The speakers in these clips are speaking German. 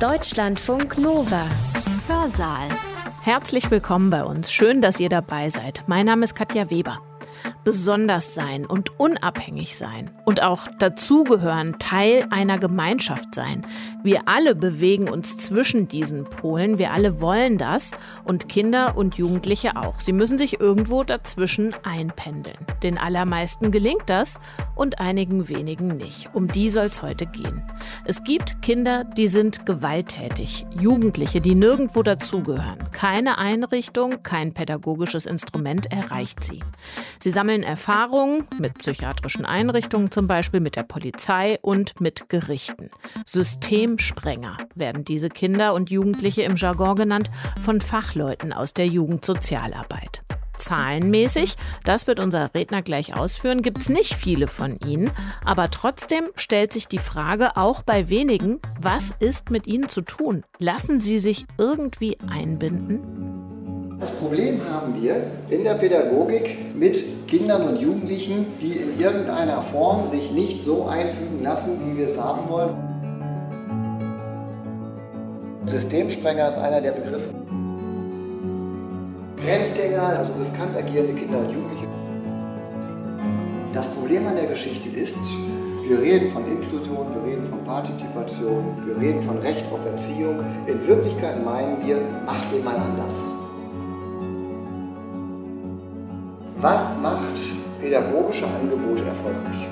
Deutschlandfunk Nova. Hörsaal. Herzlich willkommen bei uns. Schön, dass ihr dabei seid. Mein Name ist Katja Weber besonders sein und unabhängig sein und auch dazugehören, Teil einer Gemeinschaft sein. Wir alle bewegen uns zwischen diesen Polen, wir alle wollen das und Kinder und Jugendliche auch. Sie müssen sich irgendwo dazwischen einpendeln. Den allermeisten gelingt das und einigen wenigen nicht. Um die soll es heute gehen. Es gibt Kinder, die sind gewalttätig, Jugendliche, die nirgendwo dazugehören. Keine Einrichtung, kein pädagogisches Instrument erreicht sie. Sie sammeln Erfahrungen mit psychiatrischen Einrichtungen, zum Beispiel mit der Polizei und mit Gerichten. Systemsprenger werden diese Kinder und Jugendliche im Jargon genannt von Fachleuten aus der Jugendsozialarbeit. Zahlenmäßig, das wird unser Redner gleich ausführen, gibt es nicht viele von ihnen. Aber trotzdem stellt sich die Frage auch bei wenigen, was ist mit ihnen zu tun? Lassen sie sich irgendwie einbinden? Das Problem haben wir in der Pädagogik mit Kindern und Jugendlichen, die in irgendeiner Form sich nicht so einfügen lassen, wie wir es haben wollen. Systemsprenger ist einer der Begriffe. Grenzgänger, also riskant agierende Kinder und Jugendliche. Das Problem an der Geschichte ist, wir reden von Inklusion, wir reden von Partizipation, wir reden von Recht auf Erziehung. In Wirklichkeit meinen wir, mach den mal anders. Pädagogische Angebote erfolgreich?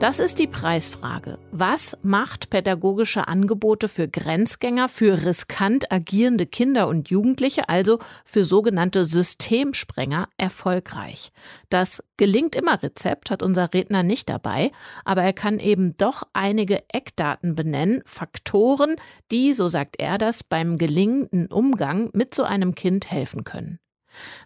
Das ist die Preisfrage. Was macht pädagogische Angebote für Grenzgänger, für riskant agierende Kinder und Jugendliche, also für sogenannte Systemsprenger, erfolgreich? Das gelingt immer Rezept hat unser Redner nicht dabei, aber er kann eben doch einige Eckdaten benennen, Faktoren, die, so sagt er das, beim gelingenden Umgang mit so einem Kind helfen können.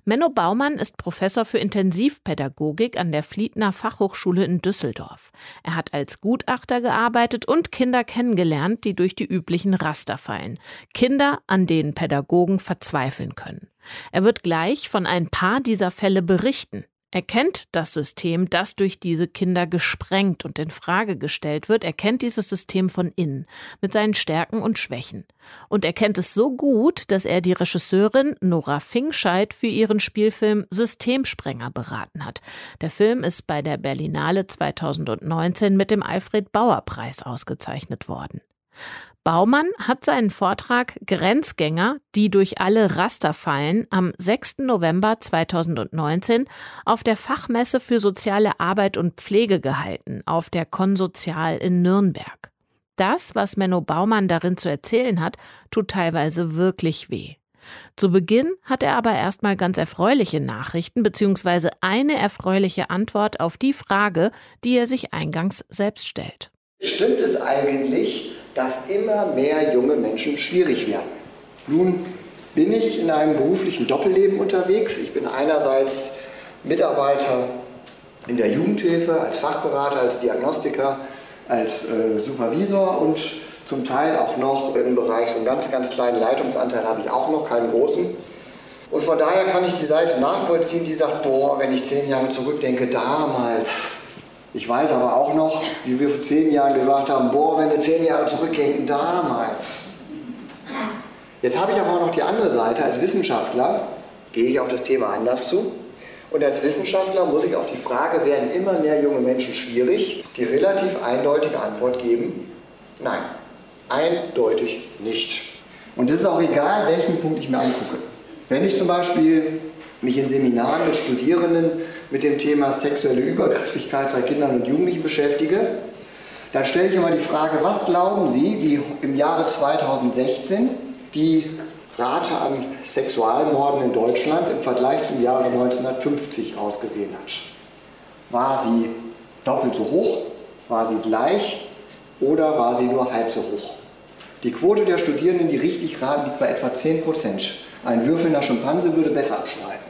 Menno Baumann ist Professor für Intensivpädagogik an der Fliedner Fachhochschule in Düsseldorf. Er hat als Gutachter gearbeitet und Kinder kennengelernt, die durch die üblichen Raster fallen. Kinder, an denen Pädagogen verzweifeln können. Er wird gleich von ein paar dieser Fälle berichten. Er kennt das System, das durch diese Kinder gesprengt und in Frage gestellt wird. Er kennt dieses System von innen, mit seinen Stärken und Schwächen. Und er kennt es so gut, dass er die Regisseurin Nora Fingscheid für ihren Spielfilm Systemsprenger beraten hat. Der Film ist bei der Berlinale 2019 mit dem Alfred Bauer Preis ausgezeichnet worden. Baumann hat seinen Vortrag Grenzgänger, die durch alle Raster fallen, am 6. November 2019 auf der Fachmesse für soziale Arbeit und Pflege gehalten, auf der Konsozial in Nürnberg. Das, was Menno Baumann darin zu erzählen hat, tut teilweise wirklich weh. Zu Beginn hat er aber erstmal ganz erfreuliche Nachrichten bzw. eine erfreuliche Antwort auf die Frage, die er sich eingangs selbst stellt. Stimmt es eigentlich, dass immer mehr junge Menschen schwierig werden? Nun bin ich in einem beruflichen Doppelleben unterwegs. Ich bin einerseits Mitarbeiter in der Jugendhilfe, als Fachberater, als Diagnostiker, als äh, Supervisor und zum Teil auch noch im Bereich, so einen ganz, ganz kleinen Leitungsanteil habe ich auch noch, keinen großen. Und von daher kann ich die Seite nachvollziehen, die sagt, boah, wenn ich zehn Jahre zurückdenke, damals, ich weiß aber auch noch, wie wir vor zehn Jahren gesagt haben, boah, wenn wir zehn Jahre zurückgehen, damals. Jetzt habe ich aber auch noch die andere Seite. Als Wissenschaftler gehe ich auf das Thema anders zu. Und als Wissenschaftler muss ich auf die Frage, werden immer mehr junge Menschen schwierig, die relativ eindeutige Antwort geben, nein, eindeutig nicht. Und es ist auch egal, welchen Punkt ich mir angucke. Wenn ich zum Beispiel mich in Seminaren mit Studierenden mit dem Thema sexuelle Übergriffigkeit bei Kindern und Jugendlichen beschäftige, dann stelle ich immer die Frage, was glauben Sie, wie im Jahre 2016 die Rate an Sexualmorden in Deutschland im Vergleich zum Jahre 1950 ausgesehen hat? War sie doppelt so hoch? War sie gleich? Oder war sie nur halb so hoch? Die Quote der Studierenden, die richtig raten, liegt bei etwa 10 Prozent. Ein würfelnder Schimpanse würde besser abschneiden.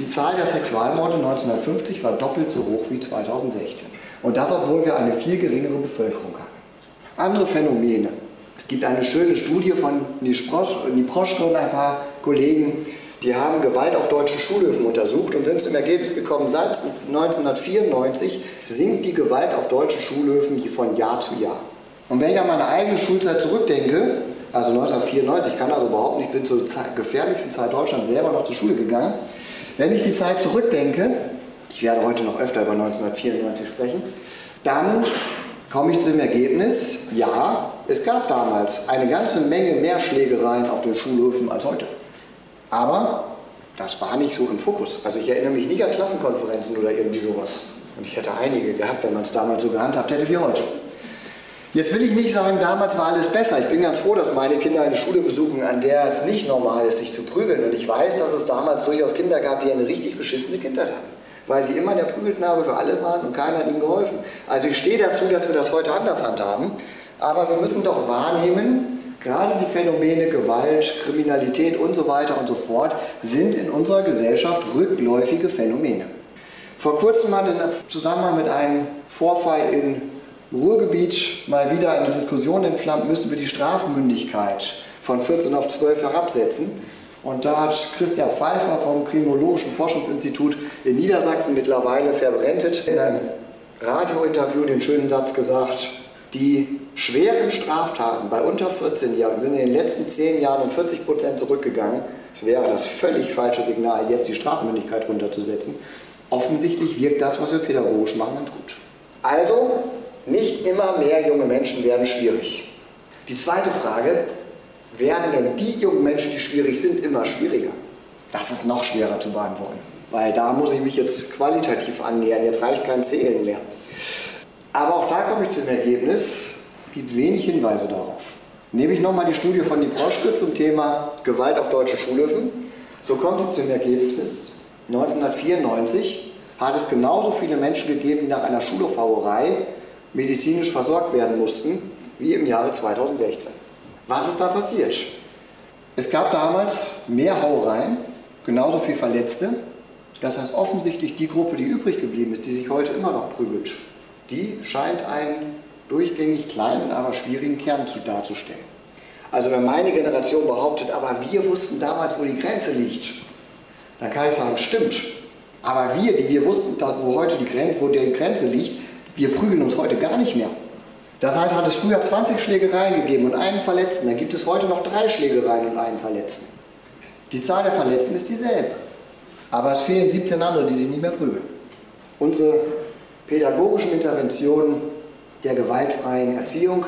Die Zahl der Sexualmorde 1950 war doppelt so hoch wie 2016. Und das, obwohl wir eine viel geringere Bevölkerung haben. Andere Phänomene. Es gibt eine schöne Studie von Niproschko und ein paar Kollegen, die haben Gewalt auf deutschen Schulhöfen untersucht und sind zum Ergebnis gekommen, seit 1994 sinkt die Gewalt auf deutschen Schulhöfen von Jahr zu Jahr. Und wenn ich an meine eigene Schulzeit zurückdenke, also 1994, ich kann also überhaupt nicht, bin zur gefährlichsten Zeit Deutschlands selber noch zur Schule gegangen. Wenn ich die Zeit zurückdenke, ich werde heute noch öfter über 1994 sprechen, dann komme ich zu dem Ergebnis, ja, es gab damals eine ganze Menge mehr Schlägereien auf den Schulhöfen als heute. Aber das war nicht so im Fokus. Also ich erinnere mich nicht an Klassenkonferenzen oder irgendwie sowas. Und ich hätte einige gehabt, wenn man es damals so gehandhabt hätte wie heute. Jetzt will ich nicht sagen, damals war alles besser. Ich bin ganz froh, dass meine Kinder eine Schule besuchen, an der es nicht normal ist, sich zu prügeln. Und ich weiß, dass es damals durchaus Kinder gab, die eine richtig beschissene Kindheit hatten. Weil sie immer der Prügelknabe für alle waren und keiner hat ihnen geholfen. Also ich stehe dazu, dass wir das heute anders handhaben. Aber wir müssen doch wahrnehmen, gerade die Phänomene Gewalt, Kriminalität und so weiter und so fort sind in unserer Gesellschaft rückläufige Phänomene. Vor kurzem hat in Zusammenhang mit einem Vorfall in Ruhrgebiet mal wieder eine Diskussion entflammt, müssen wir die Strafmündigkeit von 14 auf 12 herabsetzen. Und da hat Christian Pfeiffer vom Kriminologischen Forschungsinstitut in Niedersachsen mittlerweile verbrentet in einem Radiointerview den schönen Satz gesagt, die schweren Straftaten bei unter 14-Jährigen sind in den letzten 10 Jahren um 40 Prozent zurückgegangen. Es wäre das völlig falsche Signal, jetzt die Strafmündigkeit runterzusetzen. Offensichtlich wirkt das, was wir pädagogisch machen, ganz gut. Also, nicht immer mehr junge Menschen werden schwierig. Die zweite Frage, werden denn die jungen Menschen, die schwierig sind, immer schwieriger? Das ist noch schwerer zu beantworten, weil da muss ich mich jetzt qualitativ annähern, jetzt reicht kein Zählen mehr. Aber auch da komme ich zu dem Ergebnis, es gibt wenig Hinweise darauf. Nehme ich nochmal die Studie von die Proschke zum Thema Gewalt auf deutschen Schulhöfen, so kommt sie zu dem Ergebnis, 1994 hat es genauso viele Menschen gegeben, die nach einer Schulhofhauerei medizinisch versorgt werden mussten, wie im Jahre 2016. Was ist da passiert? Es gab damals mehr Hauereien, genauso viel Verletzte. Das heißt offensichtlich die Gruppe, die übrig geblieben ist, die sich heute immer noch prügelt, die scheint einen durchgängig kleinen, aber schwierigen Kern zu, darzustellen. Also wenn meine Generation behauptet, aber wir wussten damals, wo die Grenze liegt, dann kann ich sagen, stimmt. Aber wir, die wir wussten, wo heute die Grenze, wo die Grenze liegt, wir prügeln uns heute gar nicht mehr. Das heißt, hat es früher 20 Schlägereien gegeben und einen Verletzten, dann gibt es heute noch drei Schlägereien und einen Verletzten. Die Zahl der Verletzten ist dieselbe. Aber es fehlen 17 andere, die sich nicht mehr prügeln. Unsere pädagogischen Interventionen der gewaltfreien Erziehung,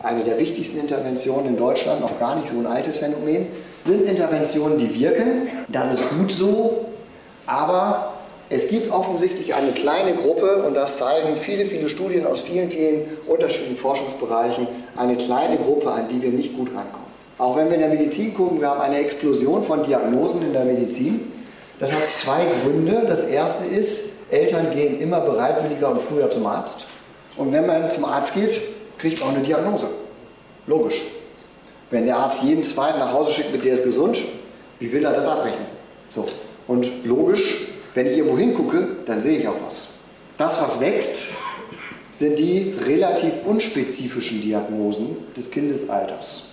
eine der wichtigsten Interventionen in Deutschland, noch gar nicht so ein altes Phänomen, sind Interventionen, die wirken. Das ist gut so, aber es gibt offensichtlich eine kleine Gruppe, und das zeigen viele, viele Studien aus vielen, vielen unterschiedlichen Forschungsbereichen, eine kleine Gruppe, an die wir nicht gut rankommen. Auch wenn wir in der Medizin gucken, wir haben eine Explosion von Diagnosen in der Medizin. Das hat zwei Gründe. Das erste ist, Eltern gehen immer bereitwilliger und früher zum Arzt. Und wenn man zum Arzt geht, kriegt man auch eine Diagnose. Logisch. Wenn der Arzt jeden zweiten nach Hause schickt, mit der ist gesund, wie will er das abrechnen? So. Und logisch, wenn ich irgendwo hingucke, dann sehe ich auch was. Das, was wächst, sind die relativ unspezifischen Diagnosen des Kindesalters.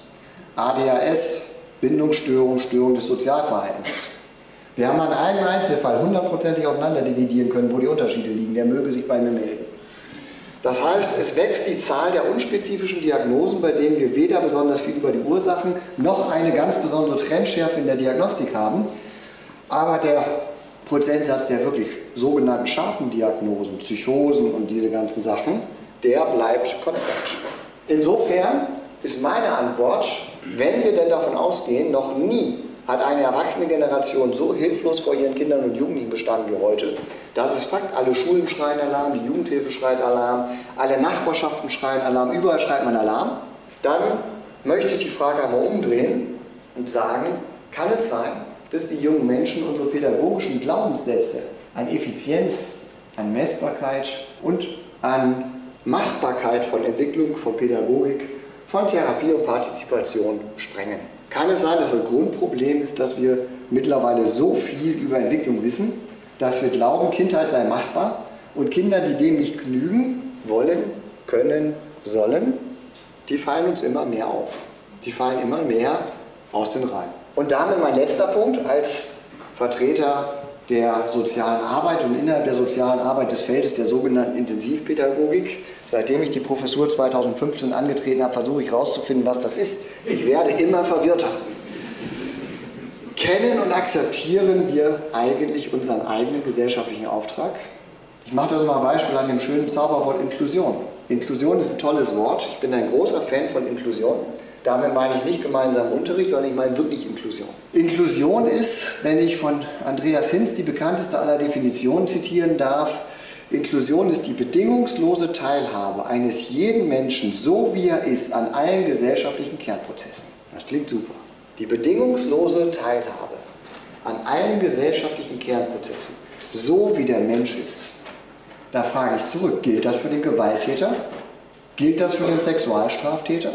ADHS, Bindungsstörung, Störung des Sozialverhaltens. Wir haben an einem Einzelfall hundertprozentig auseinander dividieren können, wo die Unterschiede liegen. Der möge sich bei mir melden. Das heißt, es wächst die Zahl der unspezifischen Diagnosen, bei denen wir weder besonders viel über die Ursachen noch eine ganz besondere Trendschärfe in der Diagnostik haben. Aber der Prozentsatz der wirklich sogenannten scharfen Diagnosen, Psychosen und diese ganzen Sachen, der bleibt konstant. Insofern ist meine Antwort, wenn wir denn davon ausgehen, noch nie hat eine erwachsene Generation so hilflos vor ihren Kindern und Jugendlichen bestanden wie heute. Das ist Fakt. Alle Schulen schreien Alarm, die Jugendhilfe schreit Alarm, alle Nachbarschaften schreien Alarm, überall schreit man Alarm. Dann möchte ich die Frage einmal umdrehen und sagen, kann es sein, dass die jungen Menschen unsere pädagogischen Glaubenssätze an Effizienz, an Messbarkeit und an Machbarkeit von Entwicklung, von Pädagogik, von Therapie und Partizipation sprengen. Kann es sein, dass das Grundproblem ist, dass wir mittlerweile so viel über Entwicklung wissen, dass wir glauben, Kindheit sei machbar und Kinder, die dem nicht genügen, wollen, können, sollen, die fallen uns immer mehr auf. Die fallen immer mehr aus den Reihen. Und damit mein letzter Punkt als Vertreter der sozialen Arbeit und innerhalb der sozialen Arbeit des Feldes der sogenannten Intensivpädagogik. Seitdem ich die Professur 2015 angetreten habe, versuche ich herauszufinden, was das ist. Ich werde immer verwirrter. Kennen und akzeptieren wir eigentlich unseren eigenen gesellschaftlichen Auftrag? Ich mache das mal ein Beispiel an dem schönen Zauberwort Inklusion. Inklusion ist ein tolles Wort. Ich bin ein großer Fan von Inklusion. Damit meine ich nicht gemeinsamen Unterricht, sondern ich meine wirklich Inklusion. Inklusion ist, wenn ich von Andreas Hinz die bekannteste aller Definitionen zitieren darf, Inklusion ist die bedingungslose Teilhabe eines jeden Menschen, so wie er ist, an allen gesellschaftlichen Kernprozessen. Das klingt super. Die bedingungslose Teilhabe an allen gesellschaftlichen Kernprozessen, so wie der Mensch ist. Da frage ich zurück, gilt das für den Gewalttäter? Gilt das für den Sexualstraftäter?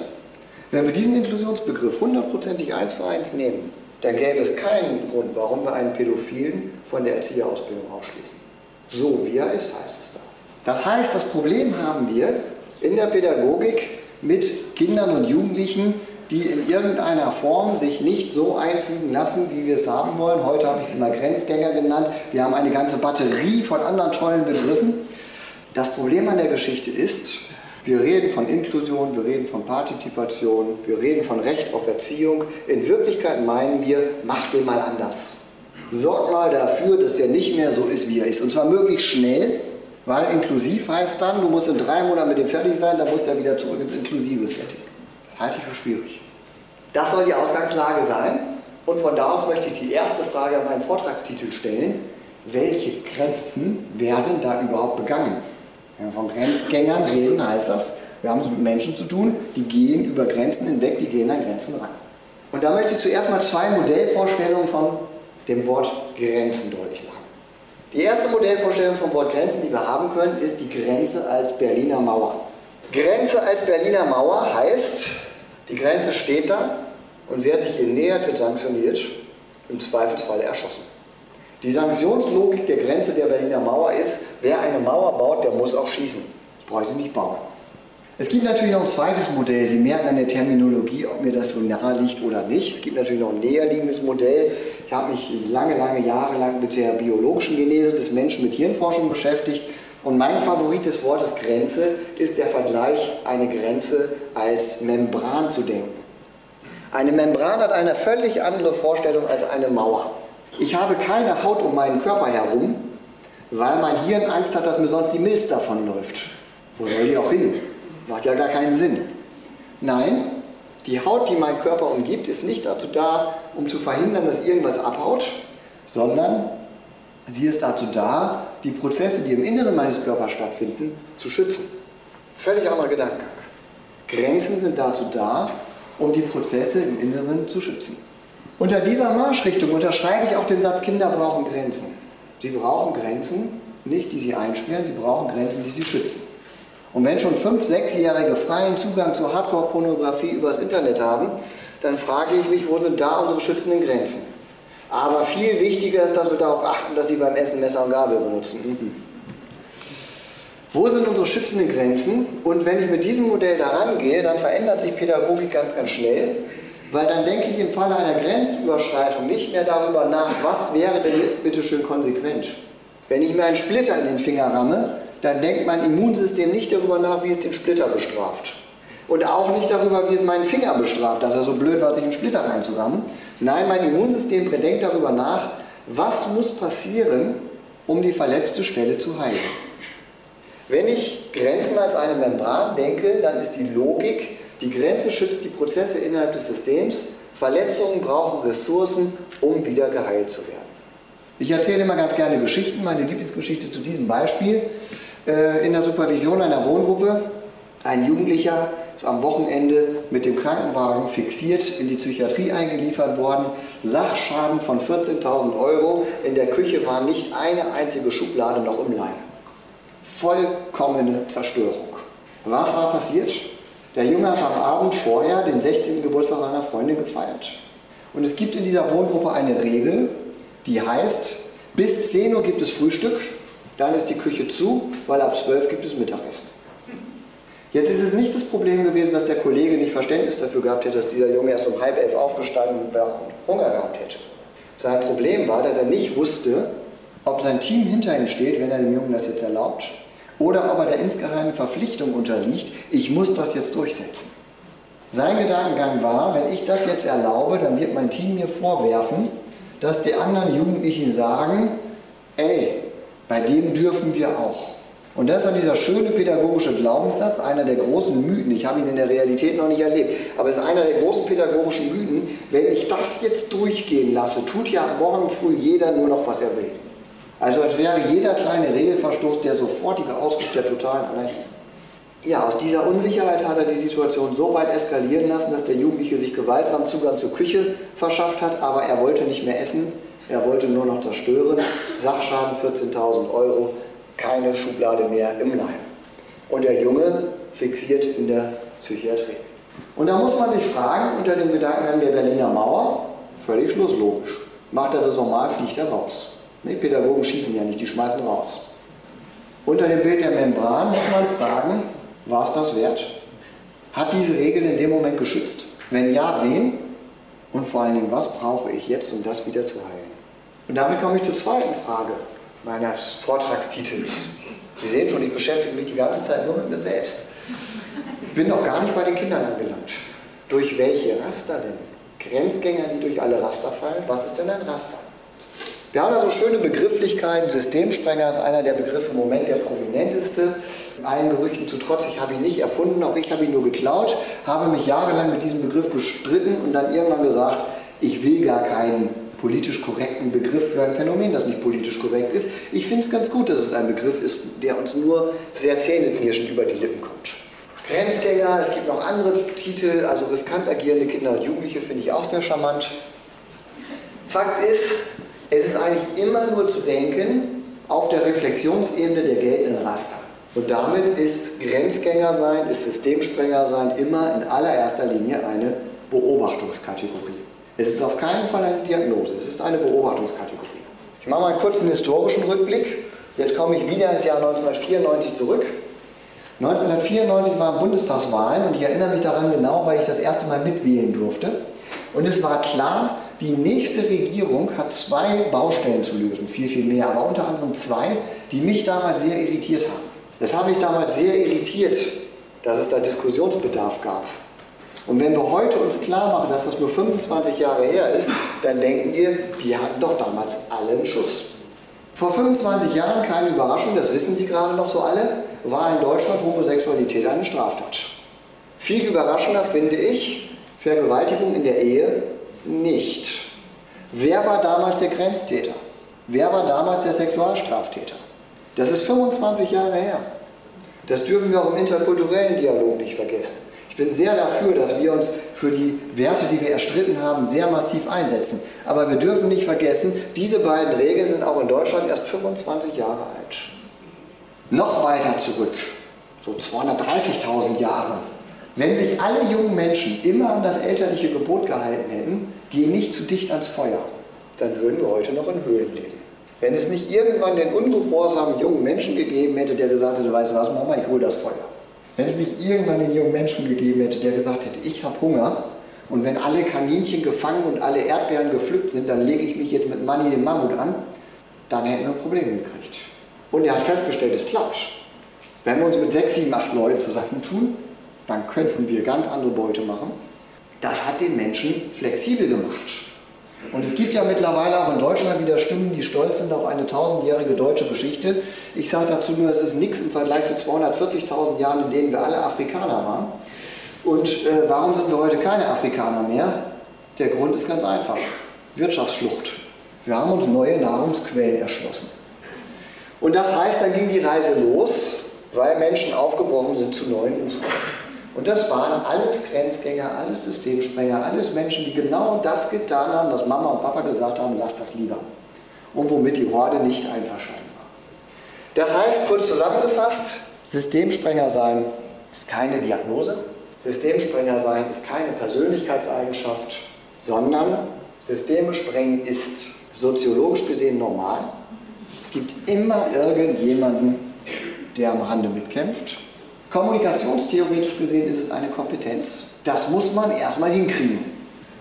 Wenn wir diesen Inklusionsbegriff hundertprozentig eins zu eins nehmen, dann gäbe es keinen Grund, warum wir einen Pädophilen von der Erzieherausbildung ausschließen. So wie er ist, heißt es da. Das heißt, das Problem haben wir in der Pädagogik mit Kindern und Jugendlichen, die in irgendeiner Form sich nicht so einfügen lassen, wie wir es haben wollen. Heute habe ich sie mal Grenzgänger genannt. Wir haben eine ganze Batterie von anderen tollen Begriffen. Das Problem an der Geschichte ist, wir reden von Inklusion, wir reden von Partizipation, wir reden von Recht auf Erziehung. In Wirklichkeit meinen wir, mach den mal anders. Sorg mal dafür, dass der nicht mehr so ist, wie er ist. Und zwar möglichst schnell, weil inklusiv heißt dann, du musst in drei Monaten mit dem fertig sein, dann muss der wieder zurück ins inklusive Setting. Halte ich für schwierig. Das soll die Ausgangslage sein. Und von da aus möchte ich die erste Frage an meinen Vortragstitel stellen. Welche Grenzen werden da überhaupt begangen? Wenn wir von Grenzgängern reden, heißt das, wir haben es mit Menschen zu tun, die gehen über Grenzen hinweg, die gehen an Grenzen ran. Und da möchte ich zuerst mal zwei Modellvorstellungen von dem Wort Grenzen deutlich machen. Die erste Modellvorstellung vom Wort Grenzen, die wir haben können, ist die Grenze als Berliner Mauer. Grenze als Berliner Mauer heißt, die Grenze steht da und wer sich ihr nähert, wird sanktioniert, im Zweifelsfall erschossen. Die Sanktionslogik der Grenze der Berliner Mauer ist, wer eine Mauer baut, der muss auch schießen. Das brauche ich sie nicht bauen. Es gibt natürlich noch ein zweites Modell. Sie merken an der Terminologie, ob mir das so nahe liegt oder nicht. Es gibt natürlich noch ein näherliegendes Modell. Ich habe mich lange, lange Jahre lang mit der biologischen Genese des Menschen mit Hirnforschung beschäftigt. Und mein Favorit des Wortes Grenze ist der Vergleich, eine Grenze als Membran zu denken. Eine Membran hat eine völlig andere Vorstellung als eine Mauer. Ich habe keine Haut um meinen Körper herum, weil mein Hirn Angst hat, dass mir sonst die Milz davonläuft. Wo soll die auch hin? Macht ja gar keinen Sinn. Nein, die Haut, die meinen Körper umgibt, ist nicht dazu da, um zu verhindern, dass irgendwas abhaut, sondern sie ist dazu da, die Prozesse, die im Inneren meines Körpers stattfinden, zu schützen. Völlig anderer Gedankengang. Grenzen sind dazu da, um die Prozesse im Inneren zu schützen. Unter dieser Marschrichtung unterschreibe ich auch den Satz, Kinder brauchen Grenzen. Sie brauchen Grenzen, nicht die sie einsperren, sie brauchen Grenzen, die sie schützen. Und wenn schon 5-, 6-Jährige freien Zugang zur Hardcore-Pornografie übers Internet haben, dann frage ich mich, wo sind da unsere schützenden Grenzen? Aber viel wichtiger ist, dass wir darauf achten, dass sie beim Essen Messer und Gabel benutzen. Mhm. Wo sind unsere schützenden Grenzen? Und wenn ich mit diesem Modell daran gehe, dann verändert sich Pädagogik ganz, ganz schnell. Weil dann denke ich im Falle einer Grenzüberschreitung nicht mehr darüber nach, was wäre denn bitte schön konsequent. Wenn ich mir einen Splitter in den Finger ramme, dann denkt mein Immunsystem nicht darüber nach, wie es den Splitter bestraft. Und auch nicht darüber, wie es meinen Finger bestraft, dass er so blöd war, sich einen Splitter reinzurammen. Nein, mein Immunsystem denkt darüber nach, was muss passieren, um die verletzte Stelle zu heilen. Wenn ich Grenzen als eine Membran denke, dann ist die Logik, die Grenze schützt die Prozesse innerhalb des Systems. Verletzungen brauchen Ressourcen, um wieder geheilt zu werden. Ich erzähle immer ganz gerne Geschichten. Meine Lieblingsgeschichte zu diesem Beispiel. Äh, in der Supervision einer Wohngruppe. Ein Jugendlicher ist am Wochenende mit dem Krankenwagen fixiert in die Psychiatrie eingeliefert worden. Sachschaden von 14.000 Euro. In der Küche war nicht eine einzige Schublade noch im Leim. Vollkommene Zerstörung. Was war passiert? Der Junge hat am Abend vorher den 16. Geburtstag seiner Freundin gefeiert. Und es gibt in dieser Wohngruppe eine Regel, die heißt, bis 10 Uhr gibt es Frühstück, dann ist die Küche zu, weil ab 12 gibt es Mittagessen. Jetzt ist es nicht das Problem gewesen, dass der Kollege nicht Verständnis dafür gehabt hätte, dass dieser Junge erst um halb elf aufgestanden und Hunger gehabt hätte. Sein Problem war, dass er nicht wusste, ob sein Team hinter ihm steht, wenn er dem Jungen das jetzt erlaubt, oder ob er der insgeheimen Verpflichtung unterliegt, ich muss das jetzt durchsetzen. Sein Gedankengang war, wenn ich das jetzt erlaube, dann wird mein Team mir vorwerfen, dass die anderen Jugendlichen sagen, ey, bei dem dürfen wir auch. Und das ist dann dieser schöne pädagogische Glaubenssatz, einer der großen Mythen. Ich habe ihn in der Realität noch nicht erlebt, aber es ist einer der großen pädagogischen Mythen. Wenn ich das jetzt durchgehen lasse, tut ja morgen früh jeder nur noch, was er will. Also als wäre jeder kleine Regelverstoß der sofortige Ausruf der totalen Anarchie. Ja, aus dieser Unsicherheit hat er die Situation so weit eskalieren lassen, dass der Jugendliche sich gewaltsam Zugang zur Küche verschafft hat, aber er wollte nicht mehr essen, er wollte nur noch das Stören. Sachschaden 14.000 Euro, keine Schublade mehr im Leim. Und der Junge fixiert in der Psychiatrie. Und da muss man sich fragen, unter dem Gedanken der Berliner Mauer, völlig schlusslogisch. Macht er das normal, fliegt er raus. Die Pädagogen schießen ja nicht, die schmeißen raus. Unter dem Bild der Membran muss man fragen, war es das wert? Hat diese Regel in dem Moment geschützt? Wenn ja, wen? Und vor allen Dingen, was brauche ich jetzt, um das wieder zu heilen? Und damit komme ich zur zweiten Frage meines Vortragstitels. Sie sehen schon, ich beschäftige mich die ganze Zeit nur mit mir selbst. Ich bin noch gar nicht bei den Kindern angelangt. Durch welche Raster denn? Grenzgänger, die durch alle Raster fallen? Was ist denn ein Raster? Wir haben da so schöne Begrifflichkeiten. Systemsprenger ist einer der Begriffe im Moment der prominenteste. Allen Gerüchten zu trotz, ich habe ihn nicht erfunden, auch ich habe ihn nur geklaut, habe mich jahrelang mit diesem Begriff gestritten und dann irgendwann gesagt, ich will gar keinen politisch korrekten Begriff für ein Phänomen, das nicht politisch korrekt ist. Ich finde es ganz gut, dass es ein Begriff ist, der uns nur sehr zähneknirschend über die Lippen kommt. Grenzgänger, es gibt noch andere Titel, also riskant agierende Kinder und Jugendliche finde ich auch sehr charmant. Fakt ist, es ist eigentlich immer nur zu denken auf der Reflexionsebene der geltenden Raster. Und damit ist Grenzgänger sein, ist Systemsprenger sein immer in allererster Linie eine Beobachtungskategorie. Es ist auf keinen Fall eine Diagnose, es ist eine Beobachtungskategorie. Ich mache mal einen kurzen historischen Rückblick. Jetzt komme ich wieder ins Jahr 1994 zurück. 1994 waren Bundestagswahlen und ich erinnere mich daran genau, weil ich das erste Mal mitwählen durfte. Und es war klar, die nächste Regierung hat zwei Baustellen zu lösen, viel, viel mehr, aber unter anderem zwei, die mich damals sehr irritiert haben. Das habe mich damals sehr irritiert, dass es da Diskussionsbedarf gab. Und wenn wir heute uns klar machen, dass das nur 25 Jahre her ist, dann denken wir, die hatten doch damals alle einen Schuss. Vor 25 Jahren, keine Überraschung, das wissen Sie gerade noch so alle, war in Deutschland Homosexualität eine Straftat. Viel überraschender finde ich Vergewaltigung in der Ehe nicht. Wer war damals der Grenztäter? Wer war damals der Sexualstraftäter? Das ist 25 Jahre her. Das dürfen wir auch im interkulturellen Dialog nicht vergessen. Ich bin sehr dafür, dass wir uns für die Werte, die wir erstritten haben, sehr massiv einsetzen. Aber wir dürfen nicht vergessen, diese beiden Regeln sind auch in Deutschland erst 25 Jahre alt. Noch weiter zurück, so 230.000 Jahre, wenn sich alle jungen Menschen immer an das elterliche Gebot gehalten hätten, geh nicht zu dicht ans Feuer, dann würden wir heute noch in Höhlen leben. Wenn es nicht irgendwann den ungehorsamen jungen Menschen gegeben hätte, der gesagt hätte, weißt du was, Mama, ich hole das Feuer. Wenn es nicht irgendwann den jungen Menschen gegeben hätte, der gesagt hätte, ich habe Hunger und wenn alle Kaninchen gefangen und alle Erdbeeren gepflückt sind, dann lege ich mich jetzt mit Manni den Mammut an, dann hätten wir Probleme gekriegt. Und er hat festgestellt, es klappt. Wenn wir uns mit sechs, sieben, acht Leuten zusammentun, dann könnten wir ganz andere Beute machen. Das hat den Menschen flexibel gemacht. Und es gibt ja mittlerweile auch in Deutschland wieder Stimmen, die stolz sind auf eine tausendjährige deutsche Geschichte. Ich sage dazu nur, es ist nichts im Vergleich zu 240.000 Jahren, in denen wir alle Afrikaner waren. Und äh, warum sind wir heute keine Afrikaner mehr? Der Grund ist ganz einfach. Wirtschaftsflucht. Wir haben uns neue Nahrungsquellen erschlossen. Und das heißt, dann ging die Reise los, weil Menschen aufgebrochen sind zu neuen Ufern. Und das waren alles Grenzgänger, alles Systemsprenger, alles Menschen, die genau das getan haben, was Mama und Papa gesagt haben, lass das lieber. Und womit die Horde nicht einverstanden war. Das heißt, kurz zusammengefasst, Systemsprenger sein ist keine Diagnose, Systemsprenger sein ist keine Persönlichkeitseigenschaft, sondern Systeme sprengen ist soziologisch gesehen normal. Es gibt immer irgendjemanden, der am Rande mitkämpft Kommunikationstheoretisch gesehen ist es eine Kompetenz. Das muss man erstmal hinkriegen.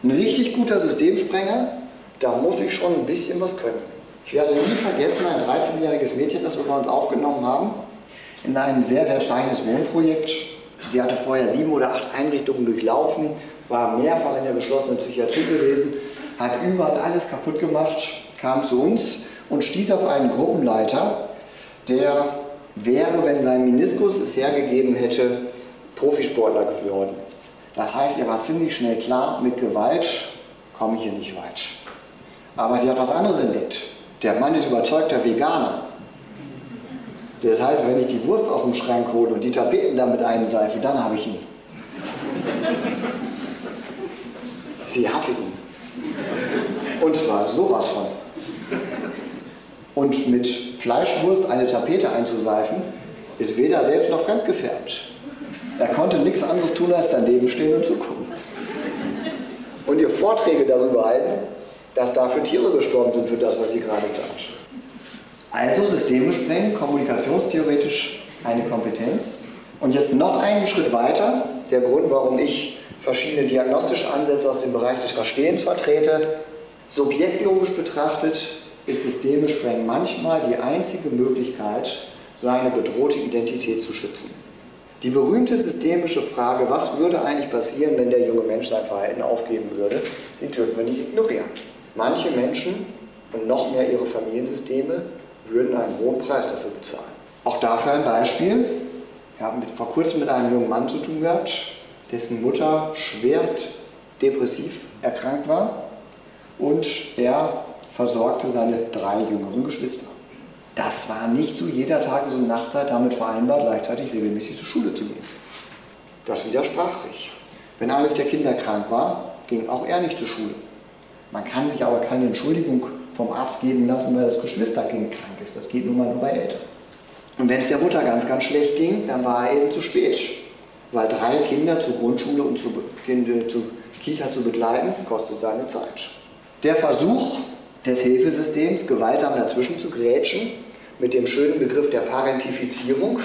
Ein richtig guter Systemsprenger, da muss ich schon ein bisschen was können. Ich werde nie vergessen, ein 13-jähriges Mädchen, das wir bei uns aufgenommen haben, in ein sehr, sehr kleines Wohnprojekt. Sie hatte vorher sieben oder acht Einrichtungen durchlaufen, war mehrfach in der geschlossenen Psychiatrie gewesen, hat überall alles kaputt gemacht, kam zu uns und stieß auf einen Gruppenleiter, der wäre, wenn sein Meniskus es hergegeben hätte, Profisportler geworden. Das heißt, ihr war ziemlich schnell klar, mit Gewalt komme ich hier nicht weit. Aber sie hat was anderes entdeckt. Der Mann ist überzeugter Veganer. Das heißt, wenn ich die Wurst aus dem Schrank hole und die Tapeten damit einseife, dann habe ich ihn. Sie hatte ihn. Und zwar sowas von. Und mit Fleischwurst eine Tapete einzuseifen, ist weder selbst noch fremdgefärbt. Er konnte nichts anderes tun, als daneben stehen und zugucken. Und ihr Vorträge darüber halten, dass dafür Tiere gestorben sind für das, was sie gerade tat. Also Systeme sprengen, kommunikationstheoretisch eine Kompetenz. Und jetzt noch einen Schritt weiter, der Grund, warum ich verschiedene diagnostische Ansätze aus dem Bereich des Verstehens vertrete. Subjektlogisch betrachtet ist Systeme sprengen manchmal die einzige Möglichkeit, seine bedrohte Identität zu schützen. Die berühmte systemische Frage, was würde eigentlich passieren, wenn der junge Mensch sein Verhalten aufgeben würde, die dürfen wir nicht ignorieren. Manche Menschen und noch mehr ihre Familiensysteme würden einen hohen Preis dafür bezahlen. Auch dafür ein Beispiel. Wir haben vor kurzem mit einem jungen Mann zu tun gehabt, dessen Mutter schwerst depressiv erkrankt war und er versorgte seine drei jüngeren Geschwister. Das war nicht zu jeder Tages- und Nachtzeit damit vereinbart, gleichzeitig regelmäßig zur Schule zu gehen. Das widersprach sich. Wenn eines der Kinder krank war, ging auch er nicht zur Schule. Man kann sich aber keine Entschuldigung vom Arzt geben lassen, weil das Geschwisterkind krank ist. Das geht nun mal nur bei Eltern. Und wenn es der Mutter ganz, ganz schlecht ging, dann war er eben zu spät. Weil drei Kinder zur Grundschule und zur, Kita zu begleiten, kostet seine Zeit. Der Versuch des Hilfesystems, gewaltsam dazwischen zu grätschen, mit dem schönen Begriff der Parentifizierung